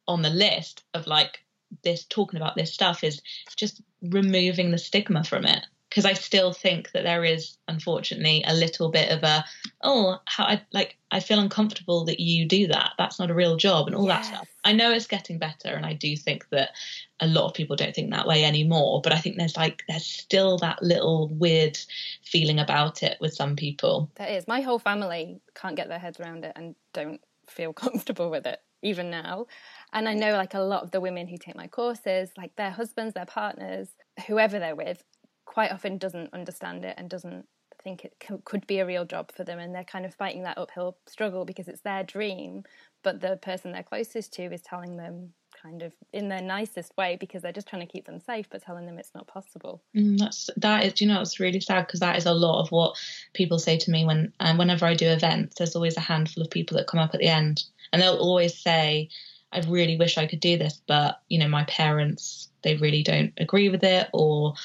B: on the list of like this talking about this stuff is just removing the stigma from it because I still think that there is unfortunately a little bit of a oh how I like I feel uncomfortable that you do that that's not a real job and all yes. that stuff. I know it's getting better and I do think that a lot of people don't think that way anymore but I think there's like there's still that little weird feeling about it with some people.
A: There is. My whole family can't get their heads around it and don't feel <laughs> comfortable with it even now. And I know like a lot of the women who take my courses, like their husbands, their partners, whoever they're with, quite often doesn't understand it and doesn't think it could be a real job for them. And they're kind of fighting that uphill struggle because it's their dream but the person they're closest to is telling them kind of in their nicest way because they're just trying to keep them safe but telling them it's not possible.
B: Mm, that's that is you know it's really sad? Because that is a lot of what people say to me when and whenever i do events there's always a handful of people that come up at the end and they'll always say I really wish I could do this, but you know, my parents they really don't agree with it, or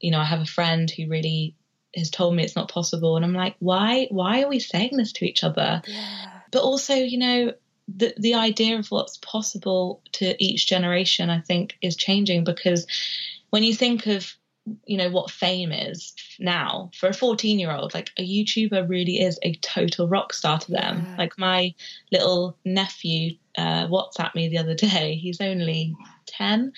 B: you know, I have a friend who really has told me it's not possible, and I'm like, why? Why are we saying this to each other? Yeah. But also, you know, the the idea of what's possible to each generation, I think, is changing because when you think of you know what fame is now for a 14 year old like a youtuber really is a total rock star to them yeah. like my little nephew uh, whatsapped me the other day he's only 10 and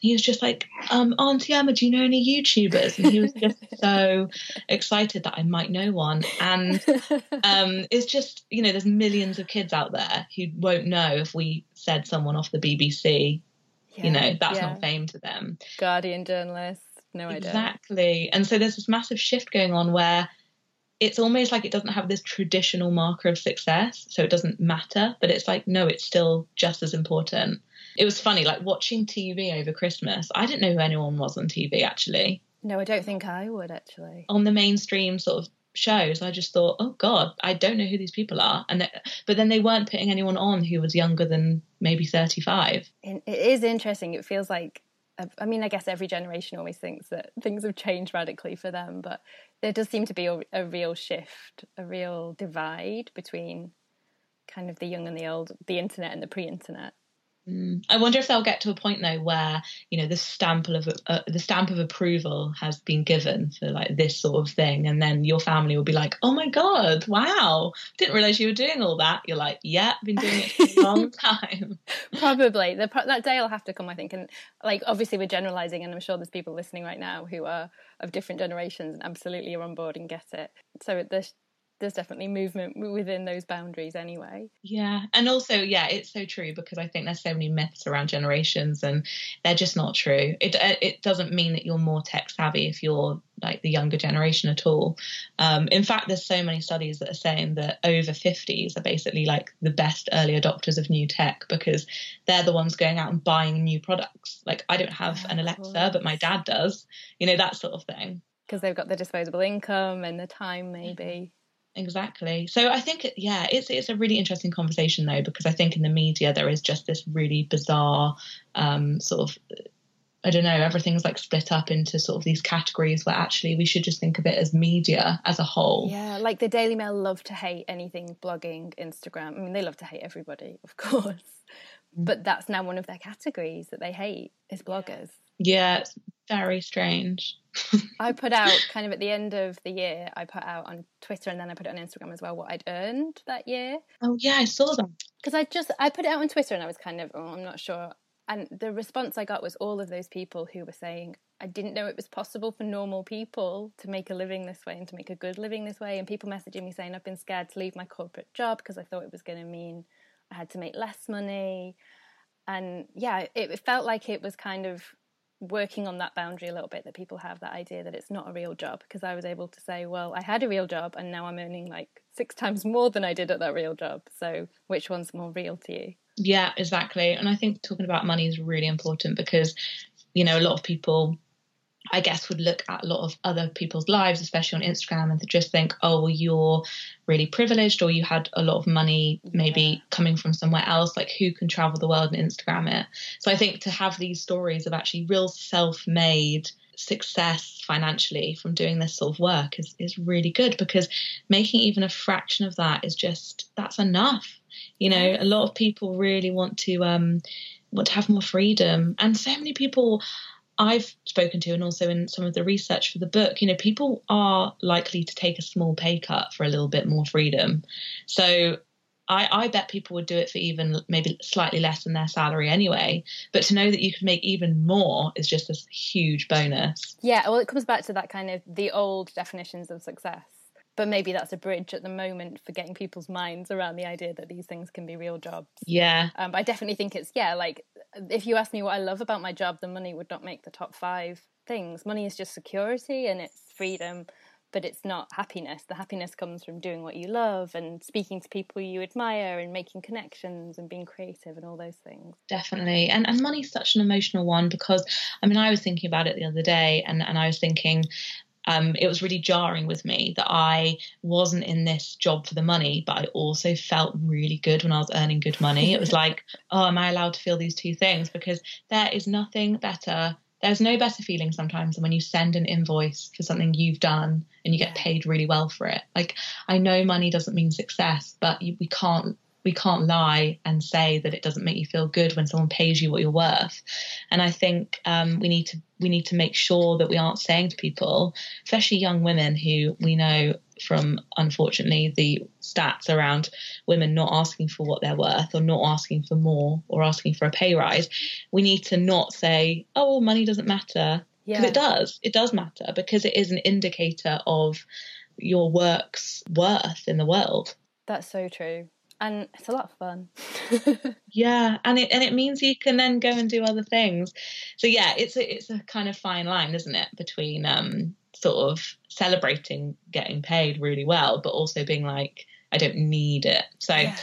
B: he was just like um auntie emma do you know any youtubers and he was just <laughs> so excited that i might know one and <laughs> um it's just you know there's millions of kids out there who won't know if we said someone off the bbc yeah, you know that's yeah. not fame to them
A: guardian journalists no
B: idea. Exactly. And so there's this massive shift going on where it's almost like it doesn't have this traditional marker of success, so it doesn't matter, but it's like, no, it's still just as important. It was funny, like watching TV over Christmas. I didn't know who anyone was on TV actually.
A: No, I don't think I would actually.
B: On the mainstream sort of shows, I just thought, oh God, I don't know who these people are. And but then they weren't putting anyone on who was younger than maybe 35.
A: It is interesting. It feels like I mean, I guess every generation always thinks that things have changed radically for them, but there does seem to be a, a, real shift, a real divide between kind of the young and the old, the internet and the pre-internet.
B: Mm. I wonder if they'll get to a point though where you know the stamp of uh, the stamp of approval has been given for like this sort of thing, and then your family will be like, "Oh my god, wow! Didn't realize you were doing all that." You're like, "Yeah, been doing it for a long <laughs> time."
A: Probably the, that day will have to come, I think, and like obviously we're generalizing, and I'm sure there's people listening right now who are of different generations and absolutely are on board and get it. So at the there's definitely movement within those boundaries anyway.
B: Yeah, and also yeah, it's so true because I think there's so many myths around generations and they're just not true. It uh, it doesn't mean that you're more tech savvy if you're like the younger generation at all. Um, in fact, there's so many studies that are saying that over 50s are basically like the best early adopters of new tech because they're the ones going out and buying new products. Like I don't have an Alexa, but my dad does. You know that sort of thing.
A: Because they've got the disposable income and the time, maybe
B: exactly so i think yeah it's it's a really interesting conversation though because i think in the media there is just this really bizarre um, sort of I don't know, everything's like split up into sort of these categories where actually we should just think of it as media as a whole.
A: Yeah, like the Daily Mail love to hate anything blogging, Instagram. I mean, they love to hate everybody, of course. But that's now one of their categories that they hate is bloggers.
B: Yeah, it's very strange. <laughs>
A: I put out kind of at the end of the year, I put out on Twitter and then I put it on Instagram as well what I'd earned that year.
B: Oh yeah, I saw that.
A: Because I just I put it out on Twitter and I was kind of oh I'm not sure. And the response I got was all of those people who were saying I didn't know it was possible for normal people to make a living this way and to make a good living this way. And people messaging me saying I've been scared to leave my corporate job because I thought it was going to mean I had to make less money. And yeah, it, it felt like it was kind of working on that boundary a little bit that people have that idea that it's not a real job because I was able to say, well, I had a real job and now I'm earning like six <laughs> times more than I did at that real job. So which one's more real to you?
B: Yeah, exactly. And I think talking about money is really important because, you know, a lot of people I guess would look at a lot of other people's lives, especially on Instagram, and just think, oh, well, you're really privileged, or you had a lot of money maybe coming from somewhere else. Like, who can travel the world and Instagram it? So I think to have these stories of actually real self-made success financially from doing this sort of work is is really good because making even a fraction of that is just that's enough. You know, a lot of people really want to um want to have more freedom, and so many people I've spoken to, and also in some of the research for the book, you know, people are likely to take a small pay cut for a little bit more freedom. So I, I, bet people would do it for even maybe slightly less than their salary anyway. But to know that you can make even more is just a huge bonus.
A: Yeah, well, it comes back to that kind of the old definitions of success but maybe that's a bridge at the moment for getting people's minds around the idea that these things can be real jobs.
B: Yeah.
A: Um, but I definitely think it's, yeah, like if you ask me what I love about my job, the money would not make the top five things. Money is just security and it's freedom, but it's not happiness. The happiness comes from doing what you love and speaking to people you admire and making connections and being creative and all those things.
B: Definitely. And and money's such an emotional one because I mean I was thinking about it the other day and, and I was thinking um, it was really jarring with me that I wasn't in this job for the money, but I also felt really good when I was earning good money. It was <laughs> like, oh, am I allowed to feel these two things? Because there is nothing better. There's no better feeling sometimes than when you send an invoice for something you've done and you get paid really well for it. Like, I know money doesn't mean success, but you, we can't we can't lie and say that it doesn't make you feel good when someone pays you what you're worth. And I think um, we need to we need to make sure that we aren't saying to people, especially young women who we know from unfortunately the stats around women not asking for what they're worth or not asking for more or asking for a pay rise, we need to not say, oh, well, money doesn't matter. Because yeah. it does. It does matter because it is an indicator of your work's worth in the world.
A: That's so true and it's a lot of fun. <laughs>
B: yeah, and it and it means you can then go and do other things. So yeah, it's a it's a kind of fine line, isn't it, between um sort of celebrating getting paid really well, but also being like, I don't need it. So yeah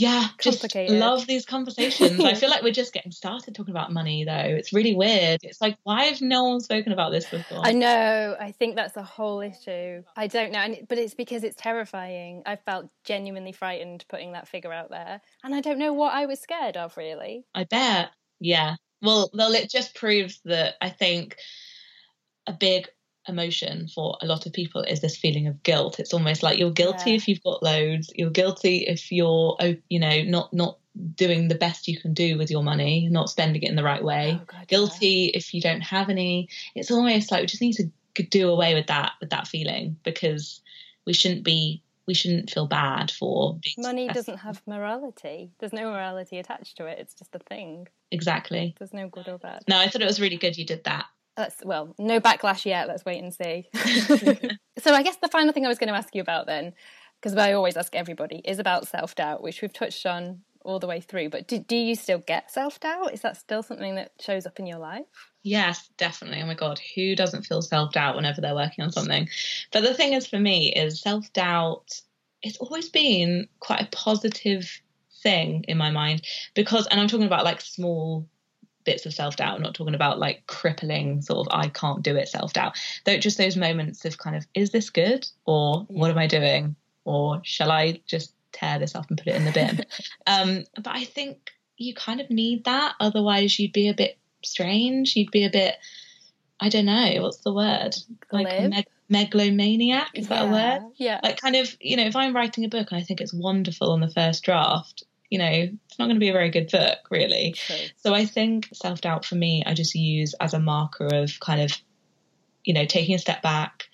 B: yeah, just love these conversations. I feel like we're just getting started talking about money, though. It's really weird. It's like, why have no one spoken about this before?
A: I know. I think that's a whole issue. I don't know, but it's because it's terrifying. I felt genuinely frightened putting that figure out there, and I don't know what I was scared of. Really,
B: I bet. Yeah. Well, well, it just proves that I think a big emotion for a lot of people is this feeling of guilt. It's almost like you're guilty yeah. if you've got loads, you're guilty if you're oh, you know not not doing the best you can do with your money, not spending it in the right way. Oh, God, guilty yeah. if you don't have any. It's almost like we just need to do away with that with that feeling because we shouldn't be we shouldn't feel bad for
A: money doesn't have morality there's no morality attached to it it's just a thing
B: exactly
A: there's no good or bad
B: no i thought it was really good you did that
A: that's well, no backlash yet. Let's wait and see. <laughs> <laughs> so I guess the final thing I was going to ask you about then, because I always ask everybody, is about self doubt, which we've touched on all the way through. But do, do you still get self doubt? Is that still something that shows up in your life?
B: Yes, definitely. Oh my God, who doesn't feel self doubt whenever they're working on something? But the thing is, for me, is self doubt. It's always been quite a positive thing in my mind because, and I'm talking about like small bits of self doubt. I'm not talking about like crippling sort of I can't do it self doubt. Though just those moments of kind of is this good or yeah. what am I doing or shall I just tear this up and put it in the bin? <laughs> um, but I think you kind of need that, otherwise you'd be a bit strange. You'd be a bit, I don't know, what's the word? Like meg- megalomaniac, is that a word?
A: Yeah.
B: Like, kind of, you know, if I'm writing a book and I think it's wonderful on the first draft, you know, it's not going to be a very good book, really.
A: True.
B: So I think self doubt for me, I just use as a marker of kind of, you know, taking a step back,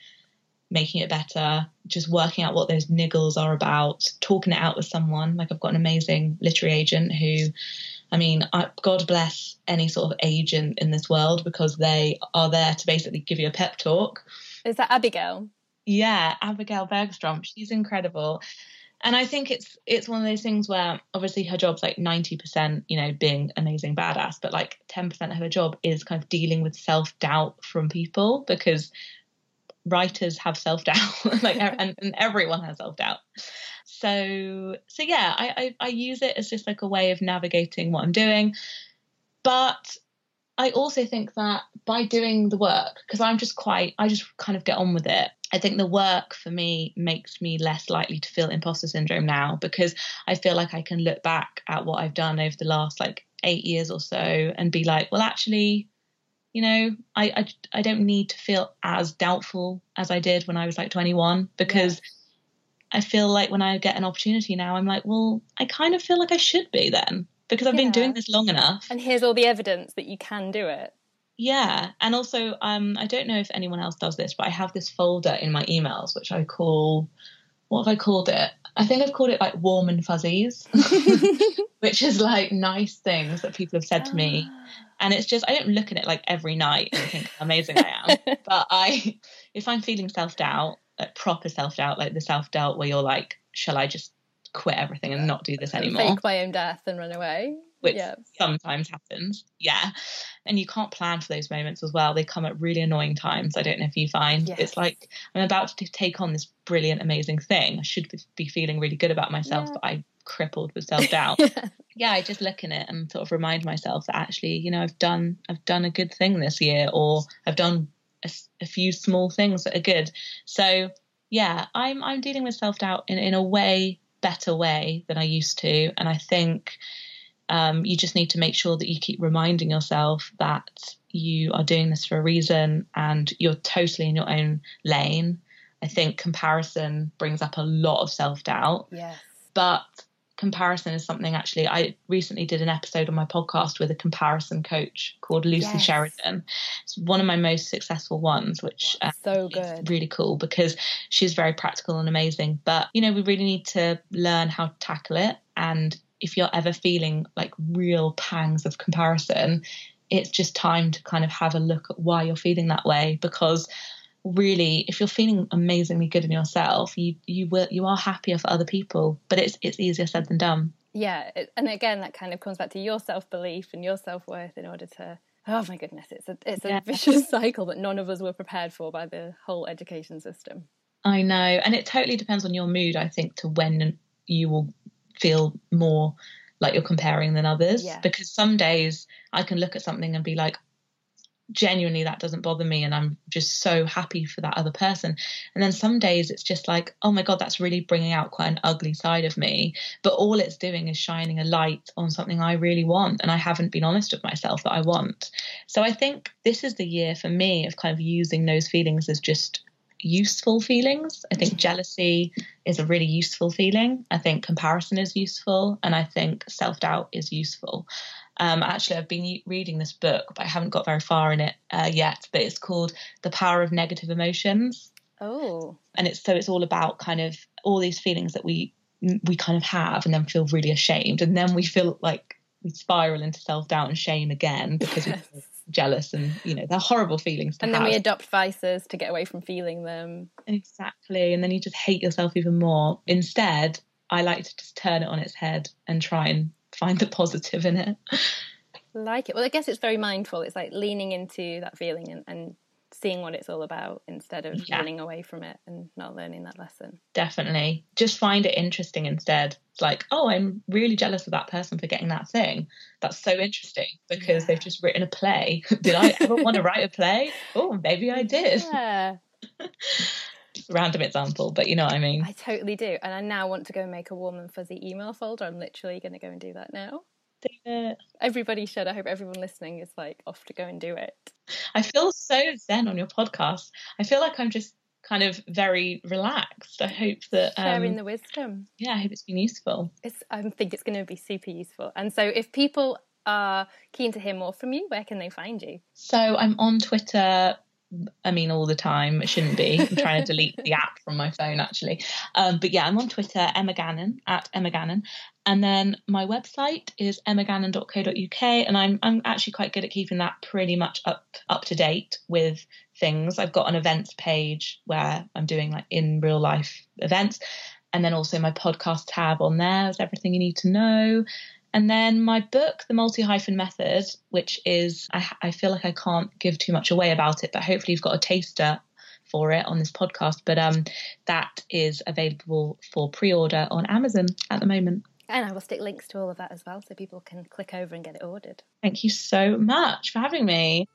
B: making it better, just working out what those niggles are about, talking it out with someone. Like I've got an amazing literary agent who, I mean, I, God bless any sort of agent in this world because they are there to basically give you a pep talk.
A: Is that Abigail?
B: Yeah, Abigail Bergstrom, she's incredible. And I think it's it's one of those things where obviously her job's like 90%, you know, being amazing badass, but like 10% of her job is kind of dealing with self-doubt from people because writers have self-doubt <laughs> like and, and everyone has self-doubt. So so yeah, I, I I use it as just like a way of navigating what I'm doing. But I also think that by doing the work, because I'm just quite, I just kind of get on with it. I think the work for me makes me less likely to feel imposter syndrome now because I feel like I can look back at what I've done over the last like eight years or so and be like, well, actually, you know, I I, I don't need to feel as doubtful as I did when I was like 21 because I feel like when I get an opportunity now, I'm like, well, I kind of feel like I should be then because I've
A: Yeah.
B: been doing this long enough.
A: And here's all the evidence that you can do it.
B: Yeah, and also um, I don't know if anyone else does this, but I have this folder in my emails which I call what have I called it? I think I've called it like warm and fuzzies, <laughs> <laughs> which is like nice things that people have said to me, and it's just I don't look at it like every night and think how amazing I am, <laughs> but I if I'm feeling self doubt, like proper self doubt, like the self doubt where you're like, shall I just quit everything and not do this anymore?
A: Fake my own death and run away.
B: Which
A: Yeah.
B: sometimes happens. Yeah. And you can't plan for those moments as well. They come at really annoying times. I don't know if you find
A: Yes.
B: it's like I'm about to take on this brilliant, amazing thing. I should be feeling really good about myself,
A: Yeah.
B: but I'm crippled with self doubt. <laughs> yeah, I just look in it and sort of remind myself that actually, you know, I've done I've done a good thing this year, or I've done a few small things that are good. So yeah, I'm I'm dealing with self doubt in in a way better way than I used to, and I think um, you just need to make sure that you keep reminding yourself that you are doing this for a reason and you're totally in your own lane. I think comparison brings up a lot of self doubt
A: yes.
B: but comparison is something actually I recently did an episode on my podcast with a comparison coach called Lucy
A: Yes.
B: Sheridan. It's one of my most successful ones, which uh,
A: So
B: is
A: good.
B: really cool because she's very practical and amazing. But you know, we really need to learn how to tackle it. And if you're ever feeling like real pangs of comparison, it's just time to kind of have a look at why you're feeling that way because really if you're feeling amazingly good in yourself you you will you are happier for other people but it's it's easier said than done
A: Yeah. And again, that kind of comes back to your self belief and your self worth in order to. Oh my goodness, it's a it's a
B: Yeah.
A: vicious <laughs> cycle that none of us were prepared for by the whole education system.
B: i know and it totally depends on your mood i think to when you will feel more like you're comparing than others.
A: Yeah.
B: because some days i can look at something and be like genuinely that doesn't bother me and i'm just so happy for that other person. And then some days it's just like oh my god that's really bringing out quite an ugly side of me. But all it's doing is shining a light on something i really want and i haven't been honest with myself that i want. So i think this is the year for me of kind of using those feelings as just useful feelings. I think jealousy is a really useful feeling. I think comparison is useful and i think self-doubt is useful. Um, actually, I've been reading this book, but I haven't got very far in it uh, yet. But it's called The Power of Negative Emotions,
A: Oh,
B: and it's so it's all about kind of all these feelings that we we kind of have, and then feel really ashamed, and then we feel like we spiral into self doubt and shame again because we're <laughs> jealous, and you know they're horrible feelings to
A: and then
B: have.
A: we adopt vices to get away from feeling them.
B: Exactly. And then you just hate yourself even more. Instead, I like to just turn it on its head and try and find the positive in it.
A: Like it. Well, I guess it's very mindful. It's like leaning into that feeling and, and seeing what it's all about instead of
B: Yeah.
A: running away from it and not learning that lesson.
B: Definitely. Just find it interesting instead. It's like, oh, I'm really jealous of that person for getting that thing. That's so interesting because
A: Yeah.
B: they've just written a play. <laughs> did I ever want to write a play? Oh, maybe I did.
A: Yeah, <laughs>
B: Random example, but you know what I mean.
A: I totally do. And I now want to go and make a warm and fuzzy email folder. I'm literally going to go and do that now.
B: It.
C: Everybody should. I hope everyone listening is like off to go and do it.
B: I feel so zen on your podcast. I feel like I'm just kind of very relaxed. I hope that um,
C: sharing the wisdom.
B: Yeah, I hope it's been useful.
C: It's. I think it's going to be super useful. And so, if people are keen to hear more from you, where can they find you?
B: So I'm on Twitter I mean, all the time. It shouldn't be. I'm trying to delete the app from my phone, actually. Um, but yeah, I'm on Twitter, Emma Gannon, at Emma Gannon. And then my website is emmagannon.co.uk. And I'm, I'm actually quite good at keeping that pretty much up, up to date with things. I've got an events page where I'm doing like in real life events. And then also my podcast tab on there is everything you need to know. And then my book, The Multi Hyphen Method, which is, I, I feel like I can't give too much away about it, but hopefully you've got a taster for it on this podcast. But um, that is available for pre order on Amazon at the moment.
C: And I will stick links to all of that as well so people can click over and get it ordered.
B: Thank you so much for having me.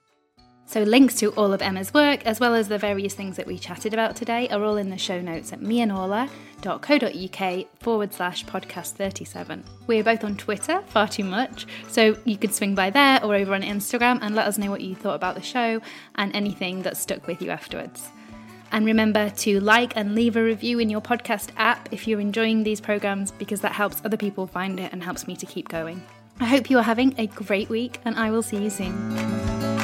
A: So, links to all of Emma's work, as well as the various things that we chatted about today, are all in the show notes at meandorla.co.uk forward slash podcast 37. We're both on Twitter, far too much, so you could swing by there or over on Instagram and let us know what you thought about the show and anything that stuck with you afterwards. And remember to like and leave a review in your podcast app if you're enjoying these programs because that helps other people find it and helps me to keep going. I hope you are having a great week, and I will see you soon.